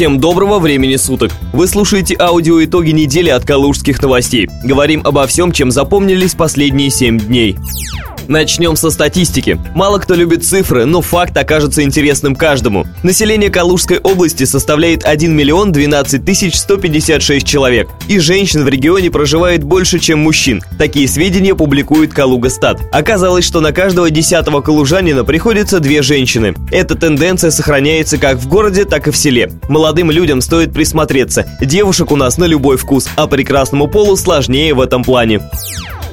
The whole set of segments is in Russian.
Всем доброго времени суток! Вы слушаете аудио итоги недели от Калужских новостей. Говорим обо всем, чем запомнились последние 7 дней. Начнем со статистики. Мало кто любит цифры, но факт окажется интересным каждому. Население Калужской области составляет 1 миллион 12 тысяч 156 человек. И женщин в регионе проживает больше, чем мужчин. Такие сведения публикует Калуга Стат. Оказалось, что на каждого десятого калужанина приходится две женщины. Эта тенденция сохраняется как в городе, так и в селе. Молодым людям стоит присмотреться. Девушек у нас на любой вкус, а прекрасному полу сложнее в этом плане.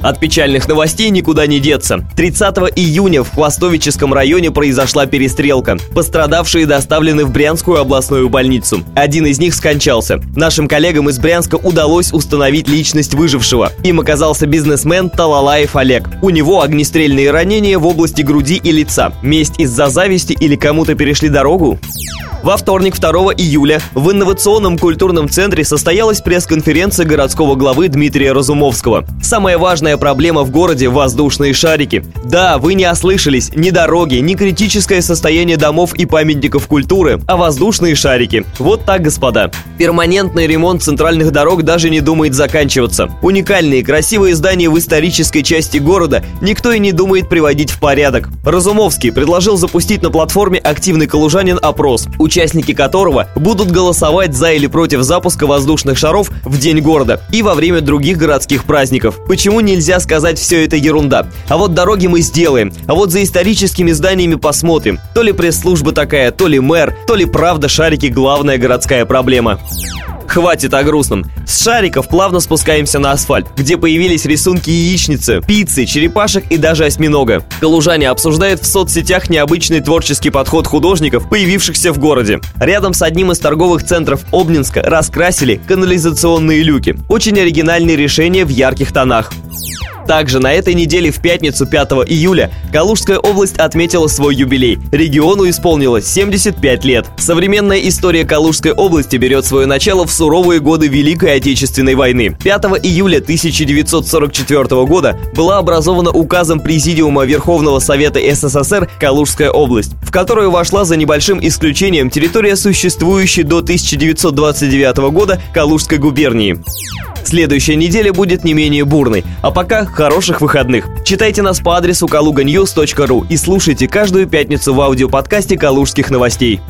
От печальных новостей никуда не деться. 30 июня в Хвостовическом районе произошла перестрелка. Пострадавшие доставлены в Брянскую областную больницу. Один из них скончался. Нашим коллегам из Брянска удалось установить личность выжившего. Им оказался бизнесмен Талалаев Олег. У него огнестрельные ранения в области груди и лица. Месть из-за зависти или кому-то перешли дорогу? Во вторник, 2 июля, в инновационном культурном центре состоялась пресс-конференция городского главы Дмитрия Разумовского. Самая важная проблема в городе – воздушные шарики. Да, вы не ослышались, ни дороги, ни критическое состояние домов и памятников культуры, а воздушные шарики. Вот так, господа. Перманентный ремонт центральных дорог даже не думает заканчиваться. Уникальные, красивые здания в исторической части города никто и не думает приводить в порядок. Разумовский предложил запустить на платформе «Активный калужанин» опрос – участники которого будут голосовать за или против запуска воздушных шаров в День города и во время других городских праздников. Почему нельзя сказать все это ерунда? А вот дороги мы сделаем, а вот за историческими зданиями посмотрим. То ли пресс-служба такая, то ли мэр, то ли правда шарики главная городская проблема. Хватит о грустном. С шариков плавно спускаемся на асфальт, где появились рисунки яичницы, пиццы, черепашек и даже осьминога. Калужане обсуждают в соцсетях необычный творческий подход художников, появившихся в городе. Рядом с одним из торговых центров Обнинска раскрасили канализационные люки. Очень оригинальные решения в ярких тонах. Также на этой неделе в пятницу 5 июля Калужская область отметила свой юбилей. Региону исполнилось 75 лет. Современная история Калужской области берет свое начало в суровые годы Великой Отечественной войны. 5 июля 1944 года была образована указом Президиума Верховного Совета СССР Калужская область, в которую вошла за небольшим исключением территория, существующей до 1929 года Калужской губернии. Следующая неделя будет не менее бурной. А пока хороших выходных. Читайте нас по адресу kaluganews.ru и слушайте каждую пятницу в аудиоподкасте «Калужских новостей».